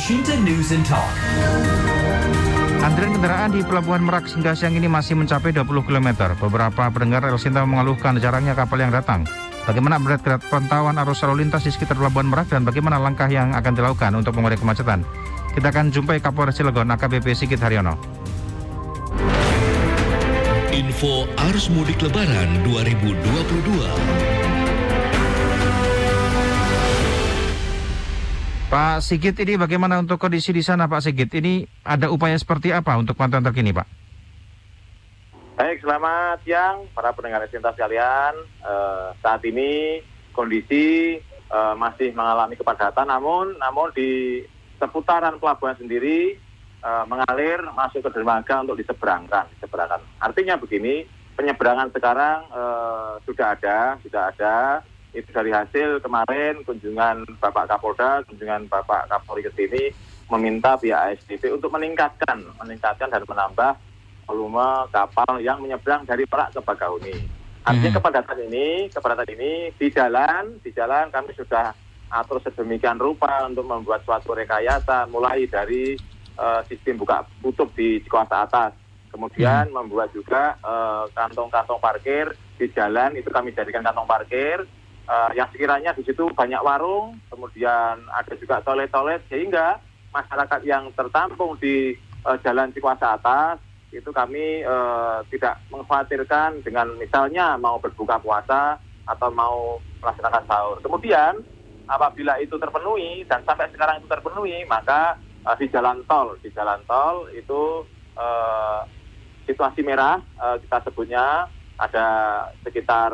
Shinta News and Talk. Antrian kendaraan di Pelabuhan Merak hingga siang ini masih mencapai 20 km. Beberapa pendengar El Sinta mengeluhkan jarangnya kapal yang datang. Bagaimana update pantauan arus lalu lintas di sekitar Pelabuhan Merak dan bagaimana langkah yang akan dilakukan untuk mengurai kemacetan? Kita akan jumpai Kapolres Cilegon AKBP Sigit Haryono. Info Arus Mudik Lebaran 2022. Pak Sigit ini bagaimana untuk kondisi di sana Pak Sigit? Ini ada upaya seperti apa untuk pantauan terkini Pak? Baik, selamat siang para pendengar cinta sekalian. Uh, saat ini kondisi uh, masih mengalami kepadatan, namun namun di seputaran pelabuhan sendiri uh, mengalir masuk ke dermaga untuk diseberangkan, diseberangkan. Artinya begini, penyeberangan sekarang sudah ada, sudah ada itu dari hasil kemarin kunjungan Bapak Kapolda, kunjungan Bapak Kapolri ke sini meminta pihak ASDP untuk meningkatkan, meningkatkan dan menambah volume kapal yang menyeberang dari Perak ke Bakauni. Artinya hmm. kepadatan ini, kepadatan ini di jalan, di jalan kami sudah atur sedemikian rupa untuk membuat suatu rekayasa mulai dari uh, sistem buka tutup di kuasa atas, kemudian hmm. membuat juga eh, kantong-kantong uh, parkir di jalan itu kami jadikan kantong parkir uh, yang sekiranya di situ banyak warung, kemudian ada juga toilet-toilet sehingga masyarakat yang tertampung di uh, jalan Cikuasa atas itu kami uh, tidak mengkhawatirkan dengan misalnya mau berbuka puasa atau mau melaksanakan sahur. Kemudian apabila itu terpenuhi dan sampai sekarang itu terpenuhi maka uh, di jalan tol di jalan tol itu uh, situasi merah uh, kita sebutnya ada sekitar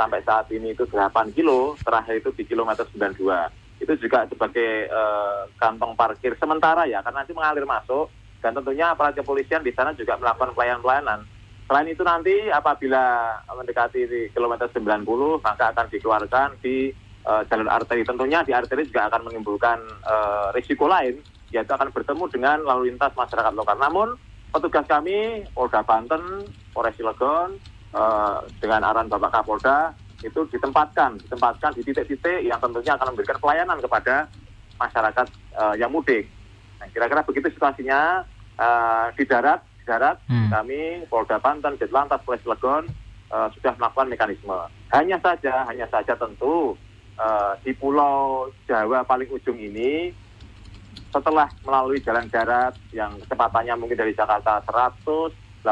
sampai saat ini itu 8 kilo, terakhir itu di kilometer 92. Itu juga sebagai uh, kantong parkir sementara ya, karena nanti mengalir masuk dan tentunya aparat kepolisian di sana juga melakukan pelayanan-pelayanan. Selain itu nanti apabila mendekati di kilometer 90 maka akan dikeluarkan di uh, jalur arteri. Tentunya di arteri juga akan menimbulkan uh, risiko lain yaitu akan bertemu dengan lalu lintas masyarakat lokal. Namun petugas kami Polda Banten, Polres Cilegon uh, dengan arahan Bapak Kapolda itu ditempatkan, ditempatkan di titik-titik yang tentunya akan memberikan pelayanan kepada masyarakat uh, yang mudik. Nah, kira-kira begitu situasinya uh, di darat, di darat hmm. kami Polda Banten, Ditlantas, Polres Legon uh, sudah melakukan mekanisme. Hanya saja, hanya saja tentu uh, di Pulau Jawa paling ujung ini setelah melalui jalan darat yang kecepatannya mungkin dari Jakarta 180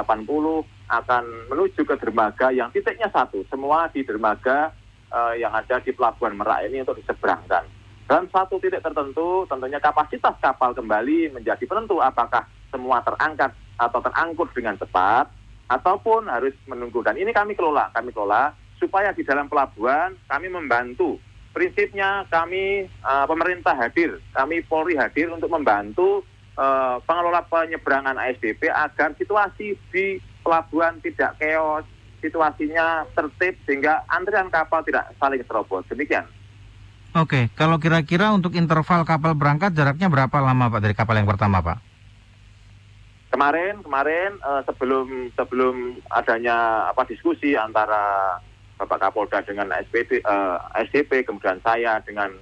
akan menuju ke dermaga yang titiknya satu, semua di dermaga uh, yang ada di Pelabuhan Merak ini untuk diseberangkan. Dan satu titik tertentu, tentunya kapasitas kapal kembali menjadi penentu apakah semua terangkat atau terangkut dengan cepat, ataupun harus menunggu. Dan ini kami kelola, kami kelola supaya di dalam pelabuhan kami membantu. Prinsipnya kami uh, pemerintah hadir, kami Polri hadir untuk membantu uh, pengelola penyeberangan ASDP agar situasi di pelabuhan tidak keos, situasinya tertib sehingga antrian kapal tidak saling serobot. Demikian. Oke, kalau kira-kira untuk interval kapal berangkat jaraknya berapa lama Pak dari kapal yang pertama Pak? Kemarin, kemarin uh, sebelum sebelum adanya apa diskusi antara Bapak Kapolda dengan SPD, uh, eh, SDP, kemudian saya dengan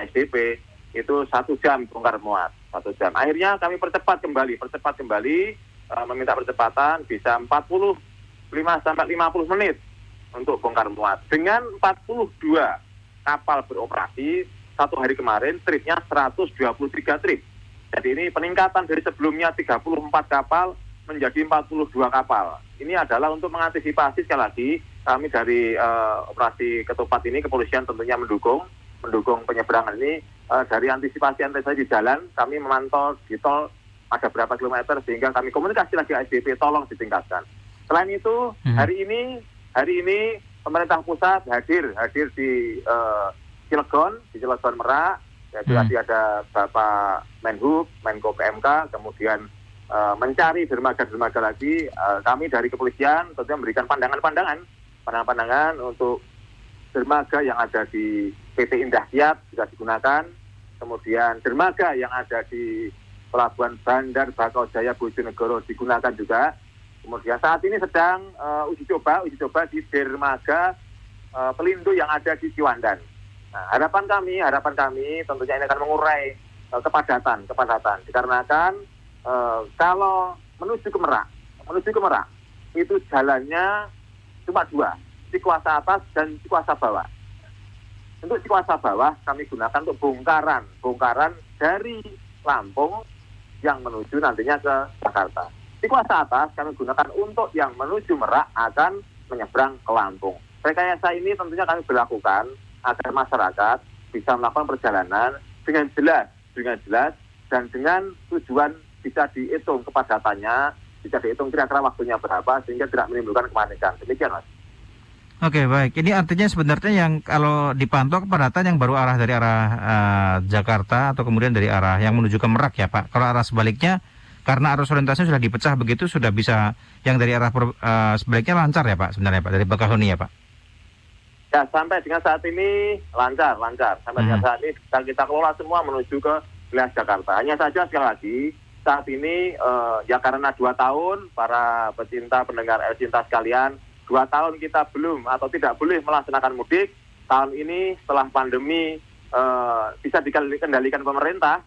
SDP itu satu jam bongkar muat, satu jam. Akhirnya kami percepat kembali, percepat kembali uh, meminta percepatan bisa 45 sampai 50 menit untuk bongkar muat. Dengan 42 kapal beroperasi satu hari kemarin tripnya 123 trip. Jadi ini peningkatan dari sebelumnya 34 kapal menjadi 42 kapal. Ini adalah untuk mengantisipasi sekali lagi kami dari uh, operasi ketupat ini kepolisian tentunya mendukung mendukung penyeberangan ini uh, dari antisipasi antisipasi di jalan kami memantau di tol ada berapa kilometer sehingga kami komunikasi lagi SDP tolong ditingkatkan. Selain itu hmm. hari ini hari ini pemerintah pusat hadir hadir di uh, Cilegon di Cilegon Merak yaitu hmm. tadi ada Bapak Menhub, Menko PMK, kemudian uh, mencari dermaga-dermaga lagi. Uh, kami dari kepolisian tentunya memberikan pandangan-pandangan, pandangan-pandangan untuk dermaga yang ada di PT Indah Kiat bisa digunakan, kemudian dermaga yang ada di Pelabuhan Bandar Bakau Jaya Bojonegoro digunakan juga. Kemudian saat ini sedang uh, uji coba, uji coba di dermaga uh, yang ada di Ciwandan. Nah, harapan kami, harapan kami tentunya ini akan mengurai eh, kepadatan, kepadatan. Dikarenakan eh, kalau menuju ke Merak, menuju ke Merak itu jalannya cuma dua, Cikuasa atas dan Cikuasa bawah. Untuk Cikuasa bawah kami gunakan untuk bongkaran, bongkaran dari Lampung yang menuju nantinya ke Jakarta. Cikuasa atas kami gunakan untuk yang menuju Merak akan menyeberang ke Lampung. Rekayasa ini tentunya kami berlakukan agar masyarakat bisa melakukan perjalanan dengan jelas, dengan jelas dan dengan tujuan bisa dihitung kepadatannya, bisa dihitung kira-kira waktunya berapa sehingga tidak menimbulkan kepanikan. Demikian mas. Oke baik, ini artinya sebenarnya yang kalau dipantau kepadatan yang baru arah dari arah uh, Jakarta atau kemudian dari arah yang menuju ke Merak ya Pak. Kalau arah sebaliknya karena arus orientasinya sudah dipecah begitu sudah bisa yang dari arah uh, sebaliknya lancar ya Pak sebenarnya Pak dari Bakahuni ya Pak. Ya sampai dengan saat ini lancar lancar sampai hmm. dengan saat ini kita, kita kelola semua menuju ke wilayah Jakarta. Hanya saja sekali lagi saat ini uh, ya karena dua tahun para pecinta pendengar El Cinta sekalian dua tahun kita belum atau tidak boleh melaksanakan mudik. Tahun ini setelah pandemi uh, bisa dikendalikan pemerintah,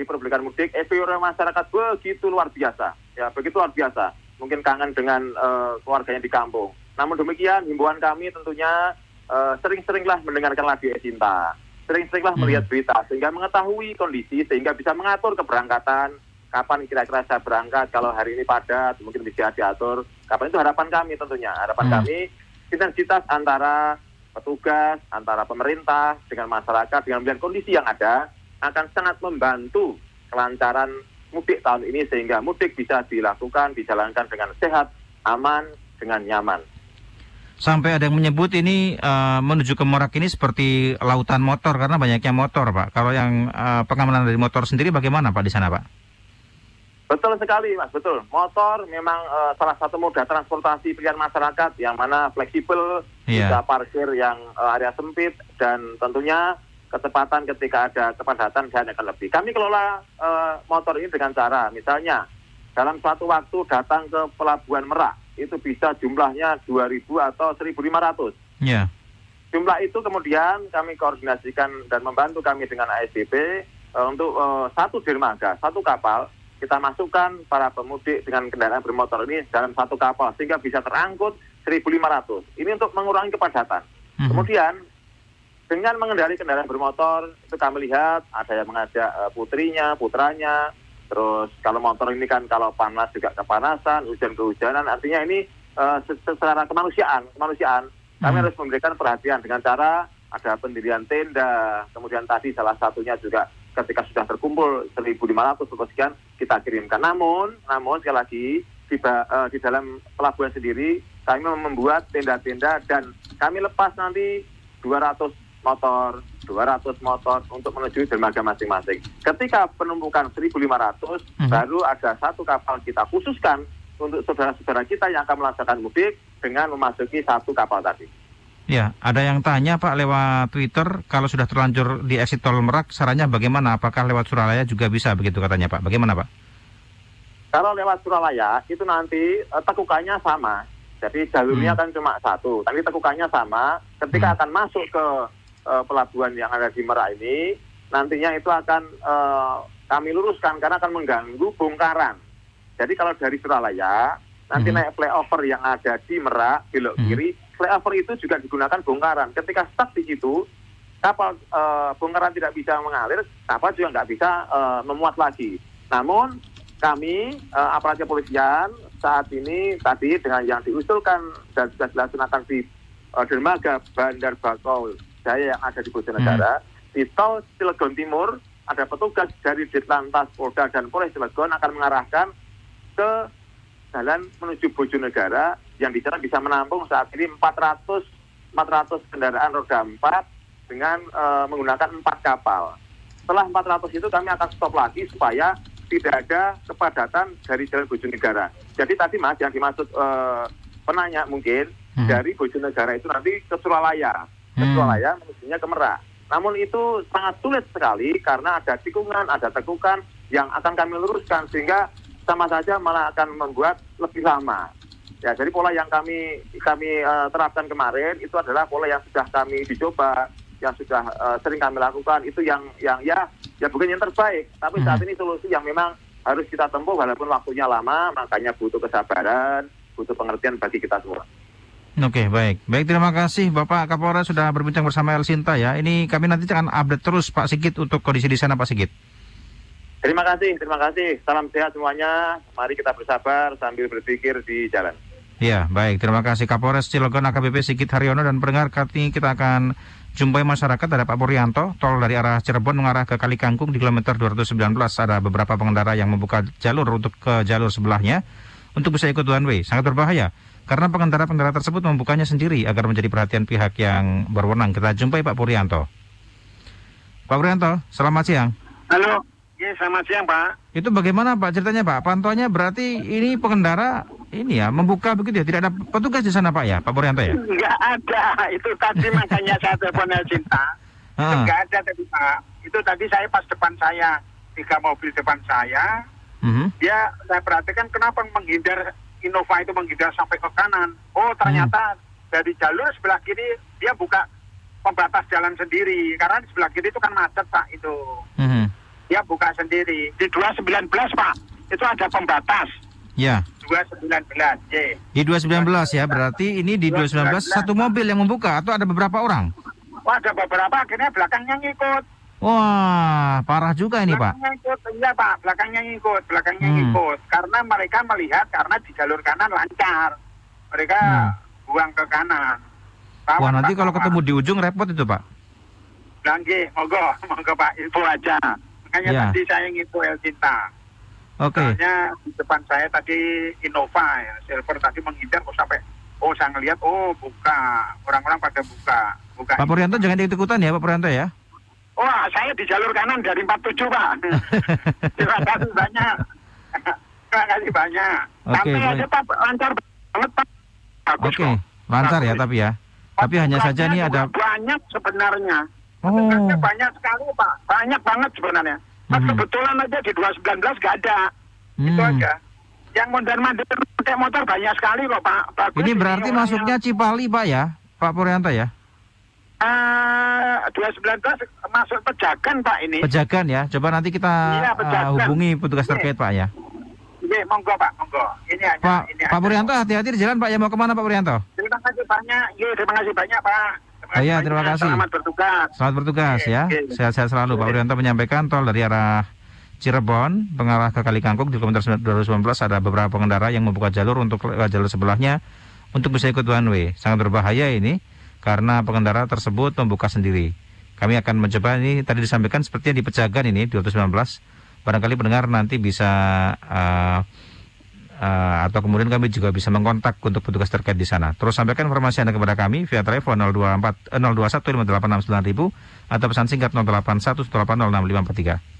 diperbolehkan mudik. Eufori masyarakat begitu luar biasa, ya begitu luar biasa. Mungkin kangen dengan uh, keluarganya di kampung. Namun demikian, himbauan kami tentunya uh, sering-seringlah mendengarkan lagu Esinta, sering-seringlah hmm. melihat berita sehingga mengetahui kondisi sehingga bisa mengatur keberangkatan kapan kira-kira saya berangkat? Kalau hari ini padat mungkin bisa diatur. Kapan? Itu harapan kami tentunya. Harapan hmm. kami sinergitas antara petugas antara pemerintah dengan masyarakat dengan melihat kondisi yang ada akan sangat membantu kelancaran mudik tahun ini sehingga mudik bisa dilakukan dijalankan dengan sehat aman dengan nyaman. Sampai ada yang menyebut ini uh, menuju ke Merak ini seperti lautan motor karena banyaknya motor pak. Kalau yang uh, pengamanan dari motor sendiri bagaimana pak di sana pak Betul sekali, Mas. Betul. Motor memang uh, salah satu moda transportasi pilihan masyarakat yang mana fleksibel, yeah. bisa parkir yang uh, area sempit dan tentunya kecepatan ketika ada kepadatan hanya akan lebih. Kami kelola uh, motor ini dengan cara, misalnya dalam suatu waktu datang ke Pelabuhan Merak itu bisa jumlahnya 2.000 atau 1.500. Yeah. Jumlah itu kemudian kami koordinasikan dan membantu kami dengan ASDP uh, untuk uh, satu dermaga, satu kapal kita masukkan para pemudik dengan kendaraan bermotor ini dalam satu kapal sehingga bisa terangkut 1.500. Ini untuk mengurangi kepadatan. Mm-hmm. Kemudian dengan mengendari kendaraan bermotor itu kami lihat ada yang mengajak uh, putrinya, putranya. Terus kalau motor ini kan kalau panas juga kepanasan, hujan kehujanan. Artinya ini uh, secara kemanusiaan, kemanusiaan kami mm-hmm. harus memberikan perhatian dengan cara ada pendirian tenda. Kemudian tadi salah satunya juga ketika sudah terkumpul 1.500 atau sekian kita kirimkan. Namun, namun sekali lagi di, uh, di dalam pelabuhan sendiri kami membuat tenda-tenda dan kami lepas nanti 200 motor, 200 motor untuk menuju dermaga masing-masing. Ketika penumpukan 1.500, hmm. baru ada satu kapal kita khususkan untuk saudara-saudara kita yang akan melaksanakan mudik dengan memasuki satu kapal tadi. Ya, ada yang tanya Pak lewat Twitter kalau sudah terlanjur di exit tol Merak, sarannya bagaimana? Apakah lewat Suralaya juga bisa begitu katanya Pak? Bagaimana Pak? Kalau lewat Suralaya itu nanti uh, tekukannya sama, jadi jalurnya hmm. kan cuma satu, tapi tekukannya sama. Ketika hmm. akan masuk ke uh, pelabuhan yang ada di Merak ini, nantinya itu akan uh, kami luruskan karena akan mengganggu bongkaran. Jadi kalau dari Suralaya nanti hmm. naik flyover yang ada di Merak belok hmm. kiri flyover itu juga digunakan bongkaran. Ketika stuck di situ, kapal uh, bongkaran tidak bisa mengalir, kapal juga nggak bisa uh, memuat lagi. Namun kami uh, aparat kepolisian saat ini tadi dengan yang diusulkan dan sudah dilaksanakan di uh, dermaga Bandar Bakau Jaya yang ada di Bojonegara, hmm. di tol Cilegon Timur ada petugas dari Ditlantas Polda dan Polres Cilegon akan mengarahkan ke jalan menuju Bojonegara yang di sana bisa menampung saat ini 400 400 kendaraan roda 4 dengan uh, menggunakan empat kapal. Setelah 400 itu kami akan stop lagi supaya tidak ada kepadatan dari jalan Bojonegara. Jadi tadi Mas yang dimaksud uh, penanya mungkin hmm. dari Bojonegara itu nanti ke Suralaya, ke hmm. Suralaya menujunya ke Merak. Namun itu sangat sulit sekali karena ada tikungan, ada tekukan yang akan kami luruskan sehingga sama saja malah akan membuat lebih lama. Ya, jadi pola yang kami kami uh, terapkan kemarin itu adalah pola yang sudah kami dicoba yang sudah eh, sering kami lakukan itu yang yang ya ya bukan yang terbaik, tapi saat Hmm. ini solusi yang memang harus kita tempuh walaupun waktunya lama, makanya butuh kesabaran, butuh pengertian bagi kita semua. Oke, baik. Baik, terima kasih Bapak Kapolres sudah berbincang bersama El Sinta ya. Ini kami nanti akan update terus Pak Sigit untuk kondisi di sana Pak Sigit. Terima kasih, terima kasih. Salam sehat semuanya. Mari kita bersabar sambil berpikir di jalan. Ya, baik. Terima kasih Kapolres Cilegon AKBP Sigit Haryono dan pendengar kali ini kita akan jumpai masyarakat ada Pak Puryanto, tol dari arah Cirebon mengarah ke Kali Kangkung di kilometer 219 ada beberapa pengendara yang membuka jalur untuk ke jalur sebelahnya untuk bisa ikut one way. Sangat berbahaya karena pengendara-pengendara tersebut membukanya sendiri agar menjadi perhatian pihak yang berwenang. Kita jumpai Pak Puryanto. Pak Puryanto, selamat siang. Halo, ya selamat siang Pak. Itu bagaimana Pak ceritanya Pak? Pantauannya berarti ini pengendara ini ya membuka begitu ya? Tidak ada petugas di sana Pak ya, Pak Puryanto ya? Enggak ada, itu tadi makanya saya telepon El Cinta. Ah. Enggak ada tadi Pak. Itu tadi saya pas depan saya, tiga mobil depan saya, Mhm. dia saya perhatikan kenapa menghindar Innova itu menghindar sampai ke kanan. Oh ternyata dari jalur sebelah kiri dia buka pembatas jalan sendiri karena di sebelah kiri itu kan macet Pak itu. Mhm. Dia buka sendiri. Di 219 Pak, itu ada pembatas. Ya, 219, Y. di 219 ya, berarti ini di 219 satu mobil yang membuka atau ada beberapa orang? Wah, ada beberapa akhirnya belakangnya ngikut. Wah, parah juga ini Pak. Belakangnya ngikut, iya Pak, belakangnya ngikut, belakangnya Hmm. ngikut. Karena mereka melihat karena di jalur kanan lancar. Mereka Hmm. buang ke kanan. Wah, Tawan, nanti Pak, kalau ketemu di ujung repot itu Pak. Langgi, monggo, monggo Pak, info aja. Makanya Ya. tadi saya nginfo El Cinta. Oke. Soalnya di depan saya tadi Innova ya, silver tadi menghindar kok sampai oh saya ngelihat oh buka orang-orang pada buka buka Pak Puryanto jangan diikutan ya Pak Puryanto ya. Wah, saya di jalur kanan dari 47, Pak. Terima kasih banyak. Terima kasih banyak. Oke, Tapi baik. aja, Pak, lancar banget, Pak. Oke, kok. lancar ya tapi ya. Tapi hanya saja ini ada Banyak sebenarnya. Oh. Banyak sekali, Pak. Banyak banget sebenarnya. Mas, Mhm. kebetulan aja di 219 nggak ada. Itu Hmm. aja. Yang mondar-mandir pakai motor banyak sekali kok, Pak. Bagus Ini berarti orangnya. masuknya Cipali Pak ya, Pak Puryanto ya. Eh, 219 masuk pejagan, Pak, ini. Pejagan ya. Coba nanti kita Iya, uh, hubungi petugas Iya. terkait Pak ya. Oke, monggo, Pak, monggo. Ini hanya, Pak ini Pak Puryanto hati-hati di jalan Pak ya mau ke mana Pak Puryanto? Terima kasih banyak. Iya, terima kasih banyak, Pak. Oh, iya, terima kasih. Selamat bertugas. Selamat bertugas ya. Sehat-sehat selalu Pak Puryanto menyampaikan tol dari arah Cirebon mengarah ke Kalikangkung di kilometer 219 ada beberapa pengendara yang membuka jalur untuk lewat jalur sebelahnya untuk bisa ikut one way. Sangat berbahaya ini karena pengendara tersebut membuka sendiri. Kami akan mencoba ini tadi disampaikan sepertinya di Pejagan ini 219. Barangkali pendengar nanti bisa uh, uh, atau kemudian kami juga bisa mengkontak untuk petugas terkait di sana. Terus sampaikan informasi Anda kepada kami via telepon 024 eh, 021 586 9000 atau pesan singkat 081 180 6543.